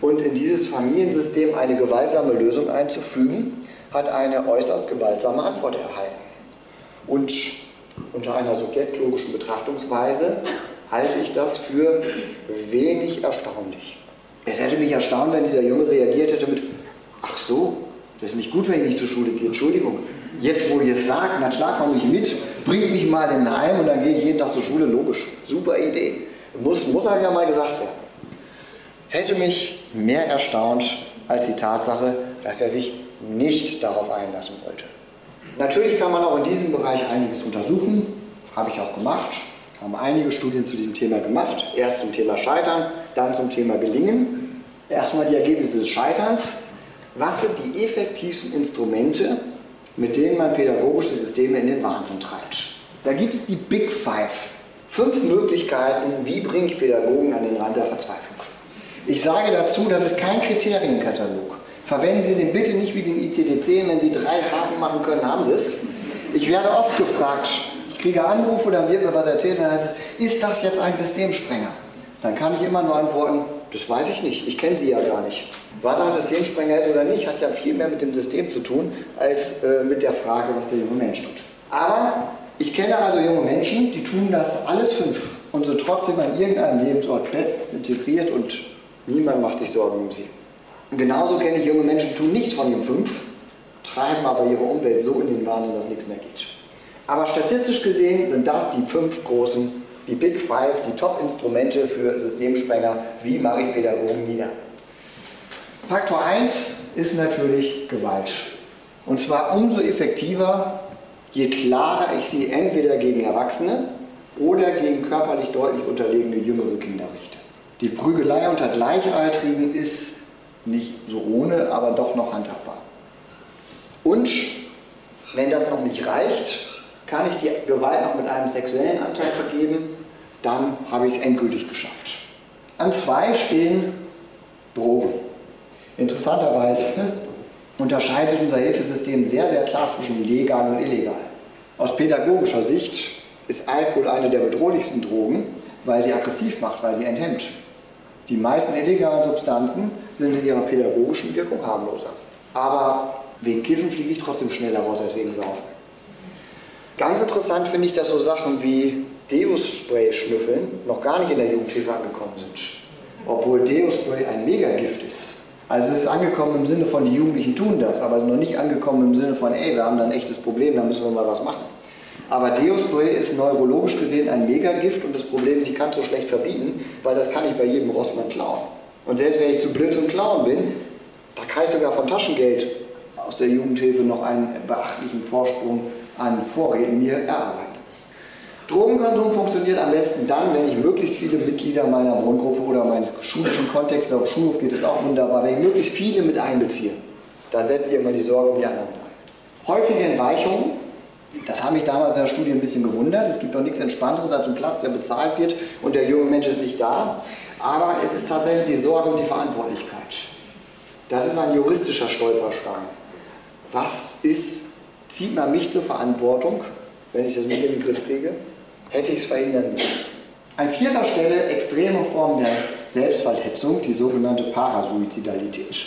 und in dieses Familiensystem eine gewaltsame Lösung einzufügen, hat eine äußerst gewaltsame Antwort erhalten. Und unter einer subjektlogischen Betrachtungsweise halte ich das für wenig erstaunlich. Es hätte mich erstaunt, wenn dieser Junge reagiert hätte mit, ach so, das ist nicht gut, wenn ich nicht zur Schule gehe, Entschuldigung. Jetzt, wo ihr es sagt, na klar komme ich mit, bringt mich mal in Heim und dann gehe ich jeden Tag zur Schule, logisch. Super Idee. Muss, muss halt ja mal gesagt werden. Hätte mich mehr erstaunt als die Tatsache, dass er sich nicht darauf einlassen wollte. Natürlich kann man auch in diesem Bereich einiges untersuchen, habe ich auch gemacht, haben einige Studien zu diesem Thema gemacht. Erst zum Thema Scheitern, dann zum Thema Gelingen. Erstmal die Ergebnisse des Scheiterns. Was sind die effektivsten Instrumente, mit denen man pädagogische Systeme in den Wahnsinn treibt? Da gibt es die Big Five. Fünf Möglichkeiten, wie bringe ich Pädagogen an den Rand der Verzweiflung. Ich sage dazu, das ist kein Kriterienkatalog. Verwenden Sie den bitte nicht wie den ICD-10. Wenn Sie drei Haken machen können, haben Sie es. Ich werde oft gefragt, ich kriege Anrufe, dann wird mir was erzählt, dann heißt es, ist das jetzt ein Systemsprenger? Dann kann ich immer nur antworten, das weiß ich nicht, ich kenne Sie ja gar nicht. Was ein Systemsprenger ist oder nicht, hat ja viel mehr mit dem System zu tun, als äh, mit der Frage, was der junge Mensch tut. Aber ich kenne also junge Menschen, die tun das alles fünf und sind trotzdem an irgendeinem Lebensort bestens integriert und niemand macht sich Sorgen um sie. Und genauso kenne ich junge Menschen, die tun nichts von den fünf, treiben aber ihre Umwelt so in den Wahnsinn, dass nichts mehr geht. Aber statistisch gesehen sind das die fünf großen, die Big Five, die Top-Instrumente für Systemsprenger. Wie mache ich Pädagogen nieder? Faktor 1 ist natürlich Gewalt. Und zwar umso effektiver, je klarer ich sie entweder gegen Erwachsene oder gegen körperlich deutlich unterlegene jüngere Kinder richte. Die Prügelei unter Gleichaltrigen ist nicht so ohne, aber doch noch handhabbar. Und wenn das noch nicht reicht, kann ich die Gewalt noch mit einem sexuellen Anteil vergeben, dann habe ich es endgültig geschafft. An zwei stehen Drogen. Interessanterweise unterscheidet unser Hilfesystem sehr, sehr klar zwischen legal und illegal. Aus pädagogischer Sicht ist Alkohol eine der bedrohlichsten Drogen, weil sie aggressiv macht, weil sie enthemmt. Die meisten illegalen Substanzen sind in ihrer pädagogischen Wirkung harmloser. Aber wegen Kiffen fliege ich trotzdem schneller raus als wegen Saufen. Ganz interessant finde ich, dass so Sachen wie Deus-Spray schnüffeln, noch gar nicht in der Jugendhilfe angekommen sind. Obwohl Deus-Spray ein Megagift ist. Also es ist angekommen im Sinne von, die Jugendlichen tun das, aber es ist noch nicht angekommen im Sinne von, ey, wir haben da ein echtes Problem, da müssen wir mal was machen. Aber Deospray ist neurologisch gesehen ein Megagift und das Problem ist, ich kann es so schlecht verbieten, weil das kann ich bei jedem Rossmann klauen. Und selbst wenn ich zu blöd zum Klauen bin, da kann ich sogar vom Taschengeld aus der Jugendhilfe noch einen beachtlichen Vorsprung an Vorräten mir erarbeiten. Drogenkonsum funktioniert am besten dann, wenn ich möglichst viele Mitglieder meiner Wohngruppe oder meines schulischen Kontextes, auf Schulhof geht es auch wunderbar, wenn ich möglichst viele mit einbeziehe, dann setzt ihr immer die Sorge um die anderen ein. Häufige Entweichungen, das hat mich damals in der Studie ein bisschen gewundert. Es gibt doch nichts Entspannteres als ein Platz, der bezahlt wird und der junge Mensch ist nicht da. Aber es ist tatsächlich die Sorge um die Verantwortlichkeit. Das ist ein juristischer Stolperstein. Was ist, zieht man mich zur Verantwortung, wenn ich das nicht in den Griff kriege? Hätte ich es verhindern müssen. An vierter Stelle extreme Form der Selbstverletzung, die sogenannte Parasuizidalität.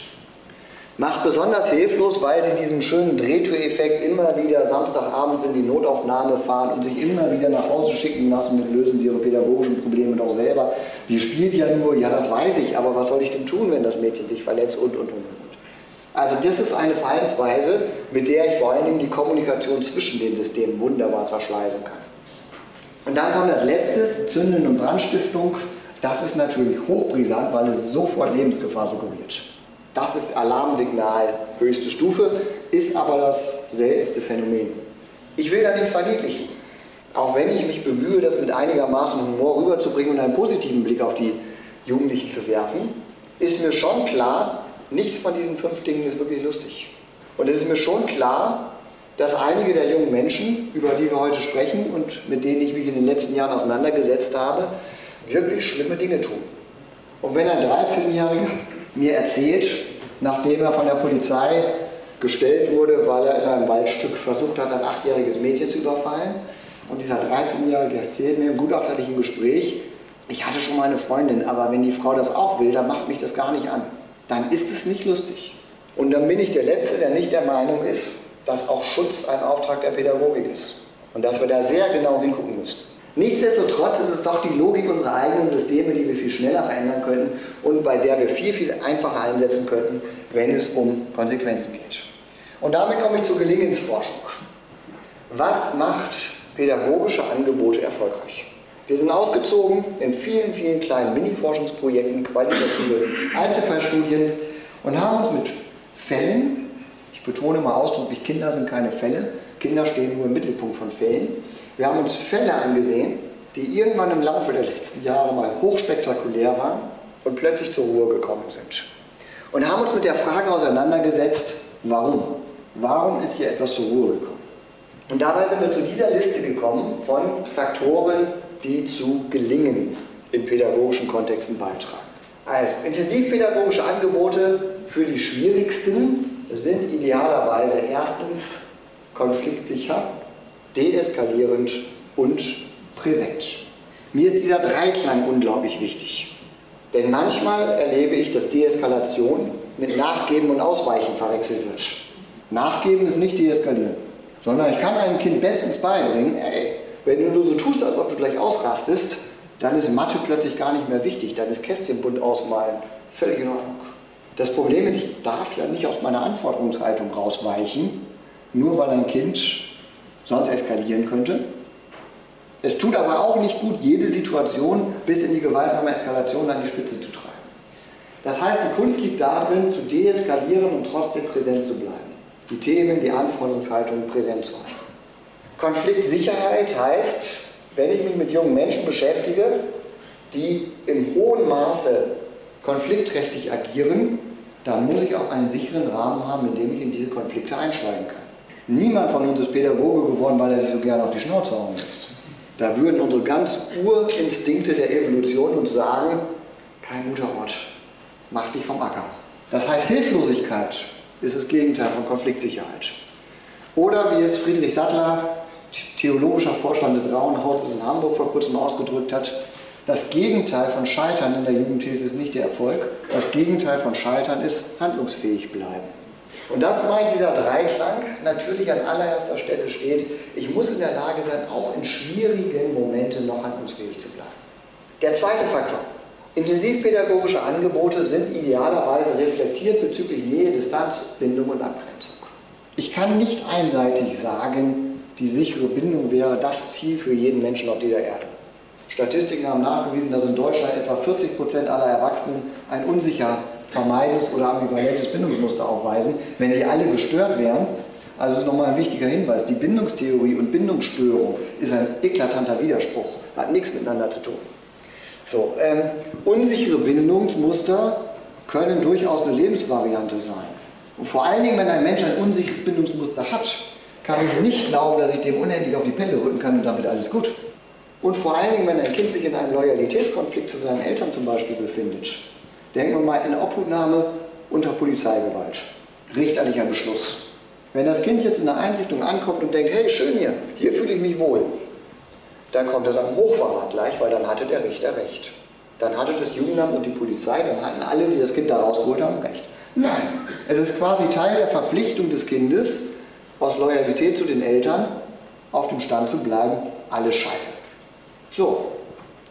Macht besonders hilflos, weil sie diesen schönen Drehtüreffekt immer wieder Samstagabends in die Notaufnahme fahren und sich immer wieder nach Hause schicken lassen mit lösen sie ihre pädagogischen Probleme doch selber. Die spielt ja nur, ja das weiß ich, aber was soll ich denn tun, wenn das Mädchen sich verletzt und und und und. Also das ist eine Verhaltensweise, mit der ich vor allen Dingen die Kommunikation zwischen den Systemen wunderbar zerschleißen kann. Und dann kommt als letztes Zünden und Brandstiftung. Das ist natürlich hochbrisant, weil es sofort Lebensgefahr suggeriert. Das ist Alarmsignal höchste Stufe, ist aber das seltenste Phänomen. Ich will da nichts verniedlichen. Auch wenn ich mich bemühe, das mit einigermaßen Humor rüberzubringen und einen positiven Blick auf die Jugendlichen zu werfen, ist mir schon klar, nichts von diesen fünf Dingen ist wirklich lustig. Und es ist mir schon klar, dass einige der jungen Menschen, über die wir heute sprechen und mit denen ich mich in den letzten Jahren auseinandergesetzt habe, wirklich schlimme Dinge tun. Und wenn ein 13-Jähriger mir erzählt, nachdem er von der Polizei gestellt wurde, weil er in einem Waldstück versucht hat, ein achtjähriges Mädchen zu überfallen, und dieser 13-Jährige erzählt mir im gutachterlichen Gespräch, ich hatte schon mal eine Freundin, aber wenn die Frau das auch will, dann macht mich das gar nicht an. Dann ist es nicht lustig. Und dann bin ich der Letzte, der nicht der Meinung ist, dass auch Schutz ein Auftrag der Pädagogik ist und dass wir da sehr genau hingucken müssen. Nichtsdestotrotz ist es doch die Logik unserer eigenen Systeme, die wir viel schneller verändern könnten und bei der wir viel, viel einfacher einsetzen könnten, wenn es um Konsequenzen geht. Und damit komme ich zur Gelingensforschung. Was macht pädagogische Angebote erfolgreich? Wir sind ausgezogen in vielen, vielen kleinen Mini-Forschungsprojekten, qualitative Einzelfallstudien und haben uns mit Fällen betone mal ausdrücklich, Kinder sind keine Fälle. Kinder stehen nur im Mittelpunkt von Fällen. Wir haben uns Fälle angesehen, die irgendwann im Laufe der letzten Jahre mal hochspektakulär waren und plötzlich zur Ruhe gekommen sind. Und haben uns mit der Frage auseinandergesetzt, warum? Warum ist hier etwas zur Ruhe gekommen? Und dabei sind wir zu dieser Liste gekommen von Faktoren, die zu Gelingen in pädagogischen Kontexten beitragen. Also intensivpädagogische Angebote für die schwierigsten sind idealerweise erstens konfliktsicher, deeskalierend und präsent. Mir ist dieser Dreiklang unglaublich wichtig. Denn manchmal erlebe ich, dass Deeskalation mit Nachgeben und Ausweichen verwechselt wird. Nachgeben ist nicht deeskalieren, sondern ich kann einem Kind bestens beibringen, ey, wenn du nur so tust, als ob du gleich ausrastest, dann ist Mathe plötzlich gar nicht mehr wichtig, dann ist Kästchenbunt ausmalen völlig in Ordnung. Das Problem ist, ich darf ja nicht aus meiner Anforderungshaltung rausweichen, nur weil ein Kind sonst eskalieren könnte. Es tut aber auch nicht gut, jede Situation bis in die gewaltsame Eskalation an die Spitze zu treiben. Das heißt, die Kunst liegt darin, zu deeskalieren und trotzdem präsent zu bleiben. Die Themen, die Anforderungshaltung präsent zu halten. Konfliktsicherheit heißt, wenn ich mich mit jungen Menschen beschäftige, die im hohen Maße konfliktträchtig agieren, dann muss ich auch einen sicheren Rahmen haben, in dem ich in diese Konflikte einsteigen kann. Niemand von uns ist Pädagoge geworden, weil er sich so gerne auf die Schnauze hauen lässt. Da würden unsere ganz Urinstinkte der Evolution uns sagen, kein guter Ort, mach dich vom Acker. Das heißt, Hilflosigkeit ist das Gegenteil von Konfliktsicherheit. Oder wie es Friedrich Sattler, theologischer Vorstand des Rauenhauses in Hamburg vor kurzem ausgedrückt hat, das Gegenteil von Scheitern in der Jugendhilfe ist nicht der Erfolg. Das Gegenteil von Scheitern ist handlungsfähig bleiben. Und das meint dieser Dreiklang natürlich an allererster Stelle steht, ich muss in der Lage sein, auch in schwierigen Momenten noch handlungsfähig zu bleiben. Der zweite Faktor. Intensivpädagogische Angebote sind idealerweise reflektiert bezüglich Nähe, Distanz, Bindung und Abgrenzung. Ich kann nicht einseitig sagen, die sichere Bindung wäre das Ziel für jeden Menschen auf dieser Erde. Statistiken haben nachgewiesen, dass in Deutschland etwa 40 Prozent aller Erwachsenen ein unsicher vermeidendes oder ambivalentes Bindungsmuster aufweisen. Wenn die alle gestört wären, also nochmal ein wichtiger Hinweis, die Bindungstheorie und Bindungsstörung ist ein eklatanter Widerspruch, hat nichts miteinander zu tun. So, ähm, unsichere Bindungsmuster können durchaus eine Lebensvariante sein. Und vor allen Dingen, wenn ein Mensch ein unsicheres Bindungsmuster hat, kann ich nicht glauben, dass ich dem unendlich auf die Pelle rücken kann und dann wird alles gut. Und vor allen Dingen, wenn ein Kind sich in einem Loyalitätskonflikt zu seinen Eltern zum Beispiel befindet, denken wir mal in Obhutnahme unter Polizeigewalt, richterlicher Beschluss. Wenn das Kind jetzt in der Einrichtung ankommt und denkt, hey, schön hier, hier fühle ich mich wohl, dann kommt es am Hochverrat gleich, weil dann hatte der Richter recht. Dann hatte das Jugendamt und die Polizei, dann hatten alle, die das Kind da rausgeholt haben, recht. Nein, es ist quasi Teil der Verpflichtung des Kindes, aus Loyalität zu den Eltern auf dem Stand zu bleiben, alles scheiße. So,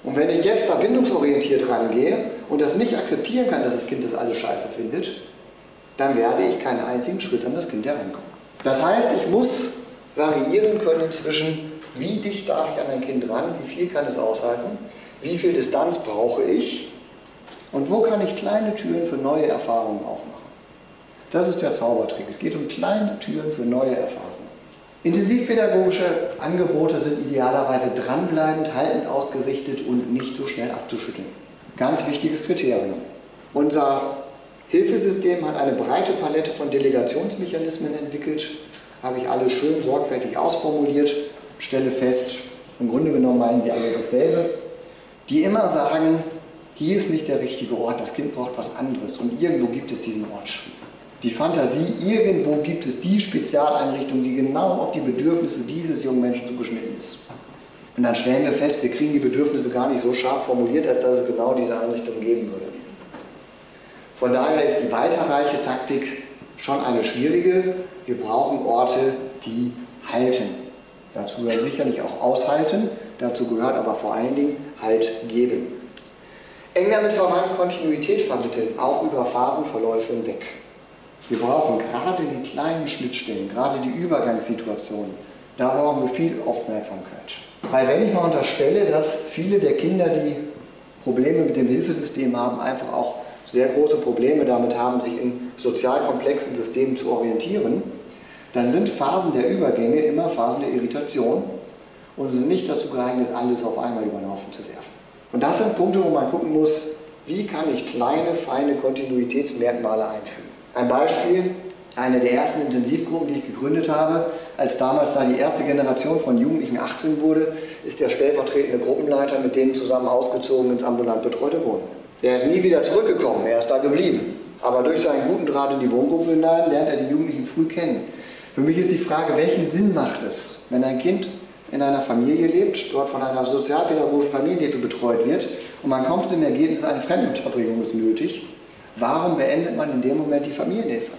und wenn ich jetzt da bindungsorientiert rangehe und das nicht akzeptieren kann, dass das Kind das alles scheiße findet, dann werde ich keinen einzigen Schritt an das Kind herankommen. Das heißt, ich muss variieren können zwischen, wie dicht darf ich an ein Kind ran, wie viel kann es aushalten, wie viel Distanz brauche ich und wo kann ich kleine Türen für neue Erfahrungen aufmachen. Das ist der Zaubertrick. Es geht um kleine Türen für neue Erfahrungen. Intensivpädagogische Angebote sind idealerweise dranbleibend, haltend ausgerichtet und nicht so schnell abzuschütteln. Ganz wichtiges Kriterium. Unser Hilfesystem hat eine breite Palette von Delegationsmechanismen entwickelt, habe ich alle schön sorgfältig ausformuliert, stelle fest, im Grunde genommen meinen sie alle dasselbe, die immer sagen, hier ist nicht der richtige Ort, das Kind braucht was anderes. Und irgendwo gibt es diesen Ort die Fantasie, irgendwo gibt es die Spezialeinrichtung, die genau auf die Bedürfnisse dieses jungen Menschen zugeschnitten ist. Und dann stellen wir fest, wir kriegen die Bedürfnisse gar nicht so scharf formuliert, als dass es genau diese Einrichtung geben würde. Von daher ist die weiterreiche Taktik schon eine schwierige. Wir brauchen Orte, die halten. Dazu gehört sicherlich auch aushalten, dazu gehört aber vor allen Dingen Halt geben. Eng damit verwandt Kontinuität vermitteln, auch über Phasenverläufe hinweg. Wir brauchen gerade die kleinen Schnittstellen, gerade die Übergangssituationen. Da brauchen wir viel Aufmerksamkeit. Weil wenn ich mal unterstelle, dass viele der Kinder, die Probleme mit dem Hilfesystem haben, einfach auch sehr große Probleme damit haben, sich in sozial komplexen Systemen zu orientieren, dann sind Phasen der Übergänge immer Phasen der Irritation und sind nicht dazu geeignet, alles auf einmal über den Haufen zu werfen. Und das sind Punkte, wo man gucken muss, wie kann ich kleine, feine Kontinuitätsmerkmale einfügen. Ein Beispiel, eine der ersten Intensivgruppen, die ich gegründet habe, als damals da die erste Generation von Jugendlichen 18 wurde, ist der stellvertretende Gruppenleiter mit denen zusammen ausgezogen ins ambulant betreute Wohnen. Der ist nie wieder zurückgekommen, er ist da geblieben. Aber durch seinen guten Draht in die Wohngruppe hinein lernt er die Jugendlichen früh kennen. Für mich ist die Frage, welchen Sinn macht es, wenn ein Kind in einer Familie lebt, dort von einer sozialpädagogischen Familienhilfe betreut wird und man kommt zu dem Ergebnis, eine Fremdunterbringung ist nötig Warum beendet man in dem Moment die Familienhilfe?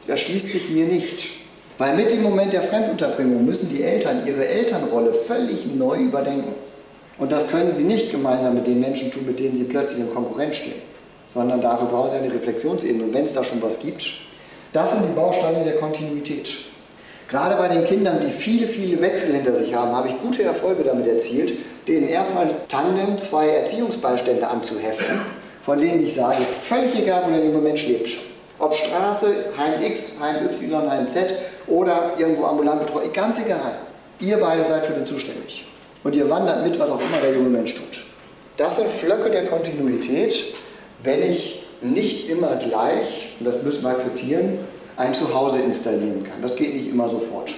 Das erschließt sich mir nicht. Weil mit dem Moment der Fremdunterbringung müssen die Eltern ihre Elternrolle völlig neu überdenken. Und das können sie nicht gemeinsam mit den Menschen tun, mit denen sie plötzlich in Konkurrenz stehen, sondern dafür brauchen sie eine Reflexionsebene. Und wenn es da schon was gibt, das sind die Bausteine der Kontinuität. Gerade bei den Kindern, die viele, viele Wechsel hinter sich haben, habe ich gute Erfolge damit erzielt, denen erstmal Tandem zwei Erziehungsbeistände anzuheften von denen ich sage, völlig egal, wo der junge Mensch lebt. Ob Straße, Heim X, Heim Y, Heim Z oder irgendwo ambulant betreut, ganz egal. Ihr beide seid für den zuständig. Und ihr wandert mit, was auch immer der junge Mensch tut. Das sind Flöcke der Kontinuität, wenn ich nicht immer gleich, und das müssen wir akzeptieren, ein Zuhause installieren kann. Das geht nicht immer sofort.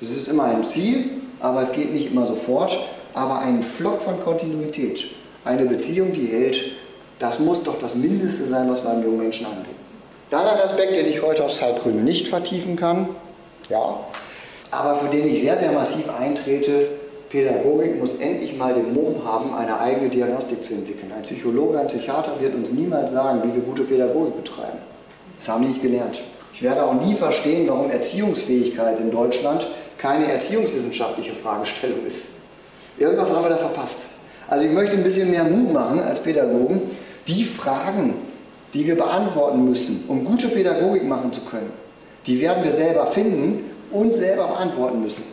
Es ist immer ein Ziel, aber es geht nicht immer sofort. Aber ein Flock von Kontinuität, eine Beziehung, die hält, das muss doch das Mindeste sein, was wir einem jungen Menschen anbieten. Dann ein Aspekt, den ich heute aus Zeitgründen nicht vertiefen kann, ja, aber für den ich sehr, sehr massiv eintrete, Pädagogik muss endlich mal den Mumm haben, eine eigene Diagnostik zu entwickeln. Ein Psychologe, ein Psychiater wird uns niemals sagen, wie wir gute Pädagogik betreiben. Das haben die nicht gelernt. Ich werde auch nie verstehen, warum Erziehungsfähigkeit in Deutschland keine erziehungswissenschaftliche Fragestellung ist. Irgendwas haben wir da verpasst. Also ich möchte ein bisschen mehr Mut machen als Pädagogen. Die Fragen, die wir beantworten müssen, um gute Pädagogik machen zu können, die werden wir selber finden und selber beantworten müssen.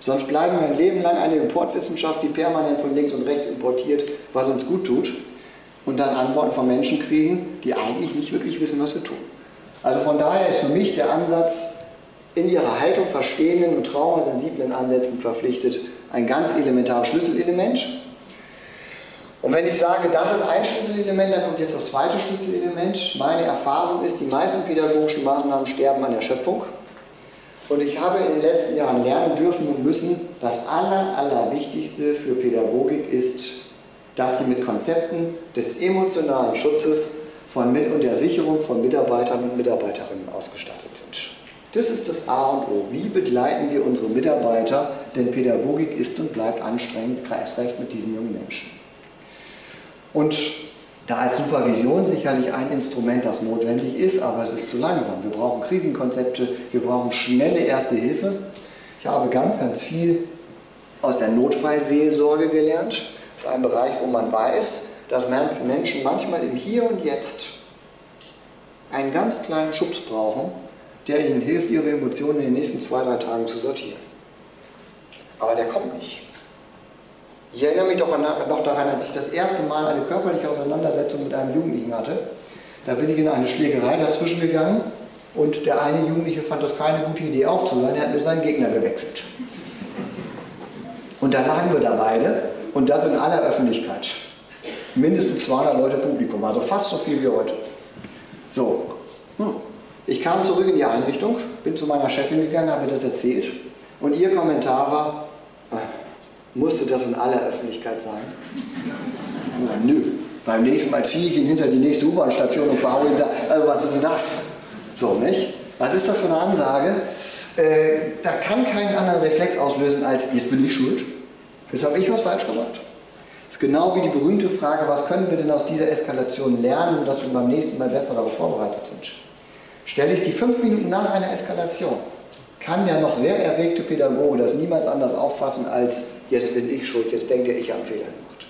Sonst bleiben wir ein Leben lang eine Importwissenschaft, die permanent von links und rechts importiert, was uns gut tut, und dann Antworten von Menschen kriegen, die eigentlich nicht wirklich wissen, was wir tun. Also von daher ist für mich der Ansatz, in ihrer Haltung verstehenden und traumasensiblen Ansätzen verpflichtet, ein ganz elementares Schlüsselelement. Und wenn ich sage, das ist ein Schlüsselelement, dann kommt jetzt das zweite Schlüsselelement. Meine Erfahrung ist, die meisten pädagogischen Maßnahmen sterben an der Schöpfung. Und ich habe in den letzten Jahren lernen dürfen und müssen, das Aller, Allerwichtigste für Pädagogik ist, dass sie mit Konzepten des emotionalen Schutzes von Mit- und der Sicherung von Mitarbeitern und Mitarbeiterinnen ausgestattet sind. Das ist das A und O. Wie begleiten wir unsere Mitarbeiter? Denn Pädagogik ist und bleibt anstrengend, erst mit diesen jungen Menschen. Und da ist Supervision sicherlich ein Instrument, das notwendig ist, aber es ist zu langsam. Wir brauchen Krisenkonzepte, wir brauchen schnelle Erste Hilfe. Ich habe ganz, ganz viel aus der Notfallseelsorge gelernt. Das ist ein Bereich, wo man weiß, dass Menschen manchmal im Hier und Jetzt einen ganz kleinen Schubs brauchen, der ihnen hilft, ihre Emotionen in den nächsten zwei, drei Tagen zu sortieren. Aber der kommt nicht. Ich erinnere mich doch noch daran, als ich das erste Mal eine körperliche Auseinandersetzung mit einem Jugendlichen hatte. Da bin ich in eine Schlägerei dazwischen gegangen und der eine Jugendliche fand das keine gute Idee aufzuhören, er hat nur seinen Gegner gewechselt. Und da lagen wir da beide und das in aller Öffentlichkeit mindestens 200 Leute Publikum, also fast so viel wie heute. So, hm. ich kam zurück in die Einrichtung, bin zu meiner Chefin gegangen, habe das erzählt und ihr Kommentar war, äh, musste das in aller Öffentlichkeit sein? Na, nö, beim nächsten Mal ziehe ich ihn hinter die nächste U-Bahn-Station und verhaue ihn da. Also was ist denn das? So, nicht? Was ist das für eine Ansage? Äh, da kann keinen anderen Reflex auslösen als, jetzt bin ich schuld. Jetzt habe ich was falsch gemacht. Das ist genau wie die berühmte Frage, was können wir denn aus dieser Eskalation lernen, dass wir beim nächsten Mal besser darauf vorbereitet sind. Stelle ich die fünf Minuten nach einer Eskalation, kann der noch sehr erregte Pädagoge das niemals anders auffassen als, jetzt bin ich schuld, jetzt denkt er, ich habe Fehler gemacht.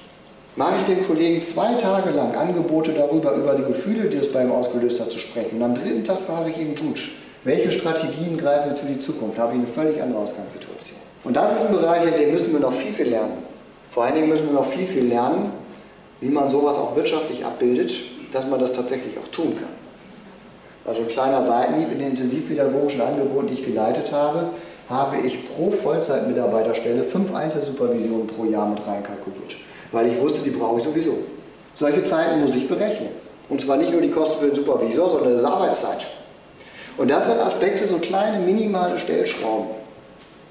Mache ich dem Kollegen zwei Tage lang Angebote darüber, über die Gefühle, die es bei ihm ausgelöst hat, zu sprechen. Und am dritten Tag frage ich ihn, gut, welche Strategien greifen jetzt für die Zukunft? Habe ich eine völlig andere Ausgangssituation. Und das ist ein Bereich, in dem müssen wir noch viel, viel lernen. Vor allen Dingen müssen wir noch viel, viel lernen, wie man sowas auch wirtschaftlich abbildet, dass man das tatsächlich auch tun kann. Also ein kleiner Seitenhieb in den intensivpädagogischen Angeboten, die ich geleitet habe, habe ich pro Vollzeitmitarbeiterstelle fünf Einzelsupervisionen pro Jahr mit reinkalkuliert. Weil ich wusste, die brauche ich sowieso. Solche Zeiten muss ich berechnen. Und zwar nicht nur die Kosten für den Supervisor, sondern das Arbeitszeit. Und das sind Aspekte, so kleine minimale Stellschrauben.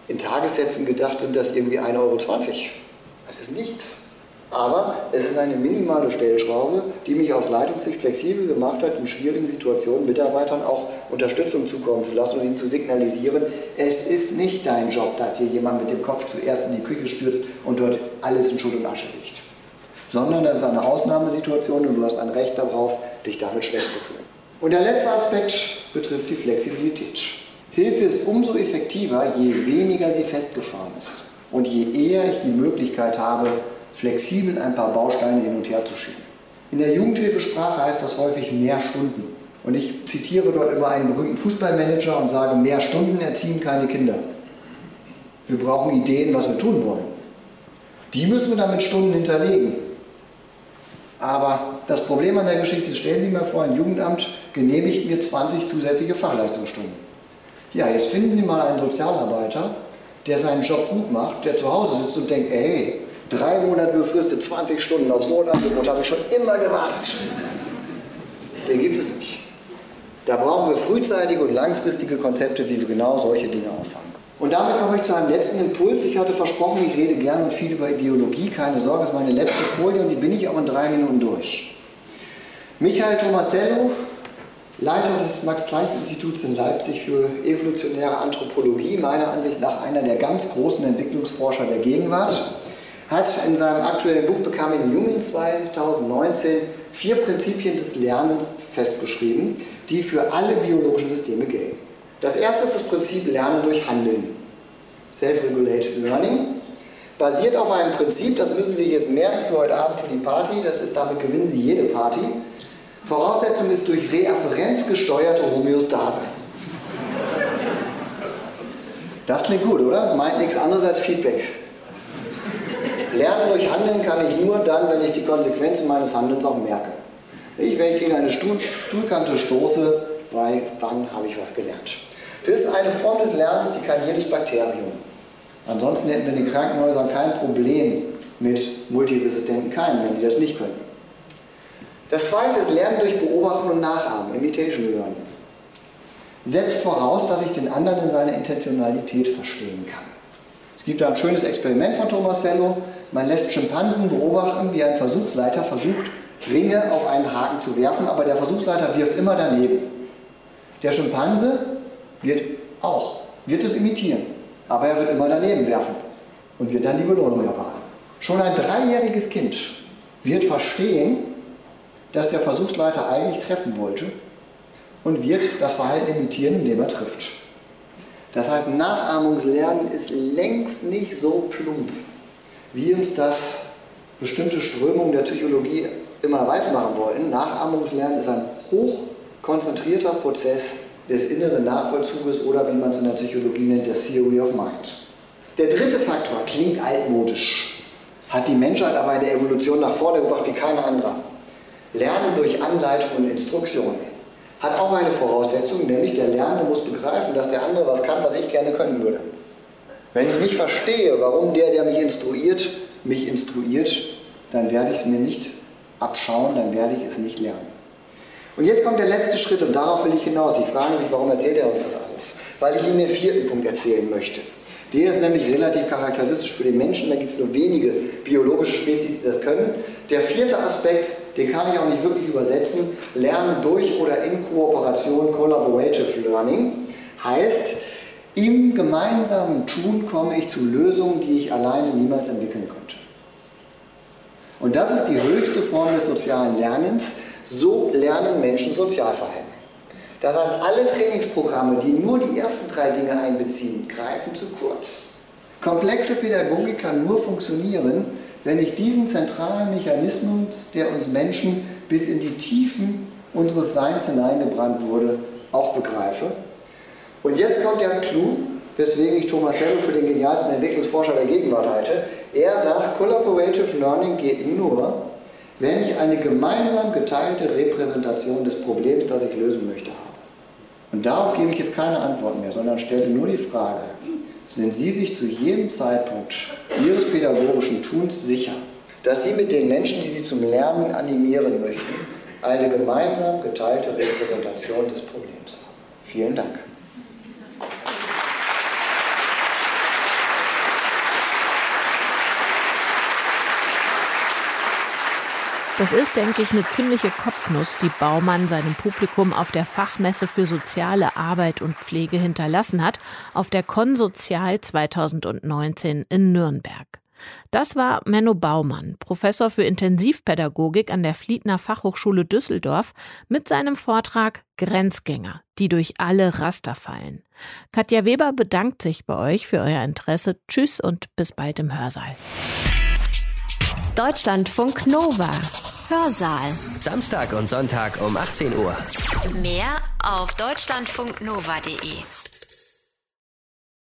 In Tagessätzen gedacht sind das irgendwie 1,20 Euro. Das ist nichts. Aber es ist eine minimale Stellschraube, die mich aus Leitungssicht flexibel gemacht hat, in schwierigen Situationen Mitarbeitern auch Unterstützung zukommen zu lassen und ihnen zu signalisieren, es ist nicht dein Job, dass hier jemand mit dem Kopf zuerst in die Küche stürzt und dort alles in Schutt und Asche liegt. Sondern es ist eine Ausnahmesituation und du hast ein Recht darauf, dich damit schlecht zu fühlen. Und der letzte Aspekt betrifft die Flexibilität. Hilfe ist umso effektiver, je weniger sie festgefahren ist. Und je eher ich die Möglichkeit habe, flexibel ein paar Bausteine hin und her zu schieben. In der Jugendhilfesprache heißt das häufig mehr Stunden. Und ich zitiere dort immer einen berühmten Fußballmanager und sage, mehr Stunden erziehen keine Kinder. Wir brauchen Ideen, was wir tun wollen. Die müssen wir dann mit Stunden hinterlegen. Aber das Problem an der Geschichte ist, stellen Sie mal vor, ein Jugendamt genehmigt mir 20 zusätzliche Fachleistungsstunden. Ja, jetzt finden Sie mal einen Sozialarbeiter, der seinen Job gut macht, der zu Hause sitzt und denkt, ey, drei Monate befristet, 20 Stunden auf so ein Angebot habe ich schon immer gewartet. Den gibt es nicht. Da brauchen wir frühzeitige und langfristige Konzepte, wie wir genau solche Dinge auffangen. Und damit komme ich zu einem letzten Impuls. Ich hatte versprochen, ich rede gerne und viel über Biologie. Keine Sorge, das ist meine letzte Folie und die bin ich auch in drei Minuten durch. Michael Tomasello Leiter des Max-Planck-Instituts in Leipzig für evolutionäre Anthropologie, meiner Ansicht nach einer der ganz großen Entwicklungsforscher der Gegenwart, hat in seinem aktuellen Buch in Jungen 2019 vier Prinzipien des Lernens festgeschrieben, die für alle biologischen Systeme gelten. Das erste ist das Prinzip Lernen durch Handeln. Self-Regulated Learning basiert auf einem Prinzip, das müssen Sie jetzt merken für heute Abend für die Party, das ist, damit gewinnen Sie jede Party. Voraussetzung ist durch Reafferenz gesteuerte Homöostase. Das klingt gut, oder? Meint nichts anderes als Feedback. Lernen durch Handeln kann ich nur dann, wenn ich die Konsequenzen meines Handelns auch merke. Ich, wenn ich gegen eine Stuhl, Stuhlkante stoße, weil dann habe ich was gelernt. Das ist eine Form des Lernens, die kann jedes Bakterium. Ansonsten hätten wir in den Krankenhäusern kein Problem mit multiresistenten Keimen, wenn die das nicht können. Das zweite ist Lernen durch Beobachten und Nachahmen, Imitation Learning. Setzt voraus, dass ich den anderen in seiner Intentionalität verstehen kann. Es gibt da ein schönes Experiment von Tomasello. Man lässt Schimpansen beobachten, wie ein Versuchsleiter versucht, Ringe auf einen Haken zu werfen, aber der Versuchsleiter wirft immer daneben. Der Schimpanse wird auch, wird es imitieren, aber er wird immer daneben werfen und wird dann die Belohnung erwarten. Schon ein dreijähriges Kind wird verstehen, dass der Versuchsleiter eigentlich treffen wollte und wird das Verhalten imitieren, indem er trifft. Das heißt, Nachahmungslernen ist längst nicht so plump, wie uns das bestimmte Strömungen der Psychologie immer weismachen wollten. Nachahmungslernen ist ein hochkonzentrierter Prozess des inneren Nachvollzuges oder wie man es in der Psychologie nennt, der Theory of Mind. Der dritte Faktor klingt altmodisch, hat die Menschheit aber in der Evolution nach vorne gebracht wie keine andere. Lernen durch Anleitung und Instruktion hat auch eine Voraussetzung, nämlich der Lernende muss begreifen, dass der andere was kann, was ich gerne können würde. Wenn ich nicht verstehe, warum der, der mich instruiert, mich instruiert, dann werde ich es mir nicht abschauen, dann werde ich es nicht lernen. Und jetzt kommt der letzte Schritt und darauf will ich hinaus. Sie fragen sich, warum erzählt er uns das alles? Weil ich Ihnen den vierten Punkt erzählen möchte. Der ist nämlich relativ charakteristisch für den Menschen, da gibt es nur wenige biologische Spezies, die das können. Der vierte Aspekt, den kann ich auch nicht wirklich übersetzen, Lernen durch oder in Kooperation, Collaborative Learning, heißt, im gemeinsamen Tun komme ich zu Lösungen, die ich alleine niemals entwickeln könnte. Und das ist die höchste Form des sozialen Lernens. So lernen Menschen Sozialverhalten. Das heißt, alle Trainingsprogramme, die nur die ersten drei Dinge einbeziehen, greifen zu kurz. Komplexe Pädagogik kann nur funktionieren, wenn ich diesen zentralen Mechanismus, der uns Menschen bis in die Tiefen unseres Seins hineingebrannt wurde, auch begreife. Und jetzt kommt der Clou, weswegen ich Thomas Hello für den genialsten Entwicklungsforscher der Gegenwart halte. Er sagt, Collaborative Learning geht nur, wenn ich eine gemeinsam geteilte Repräsentation des Problems, das ich lösen möchte, habe. Und darauf gebe ich jetzt keine Antwort mehr, sondern stelle nur die Frage, sind Sie sich zu jedem Zeitpunkt Ihres pädagogischen Tuns sicher, dass Sie mit den Menschen, die Sie zum Lernen animieren möchten, eine gemeinsam geteilte Repräsentation des Problems haben? Vielen Dank. Das ist, denke ich, eine ziemliche Kopfnuss, die Baumann seinem Publikum auf der Fachmesse für soziale Arbeit und Pflege hinterlassen hat, auf der Konsozial 2019 in Nürnberg. Das war Menno Baumann, Professor für Intensivpädagogik an der Fliedner Fachhochschule Düsseldorf, mit seinem Vortrag Grenzgänger, die durch alle Raster fallen. Katja Weber bedankt sich bei euch für euer Interesse. Tschüss und bis bald im Hörsaal. Deutschlandfunk Nova. Hörsaal. Samstag und Sonntag um 18 Uhr. Mehr auf deutschlandfunknova.de.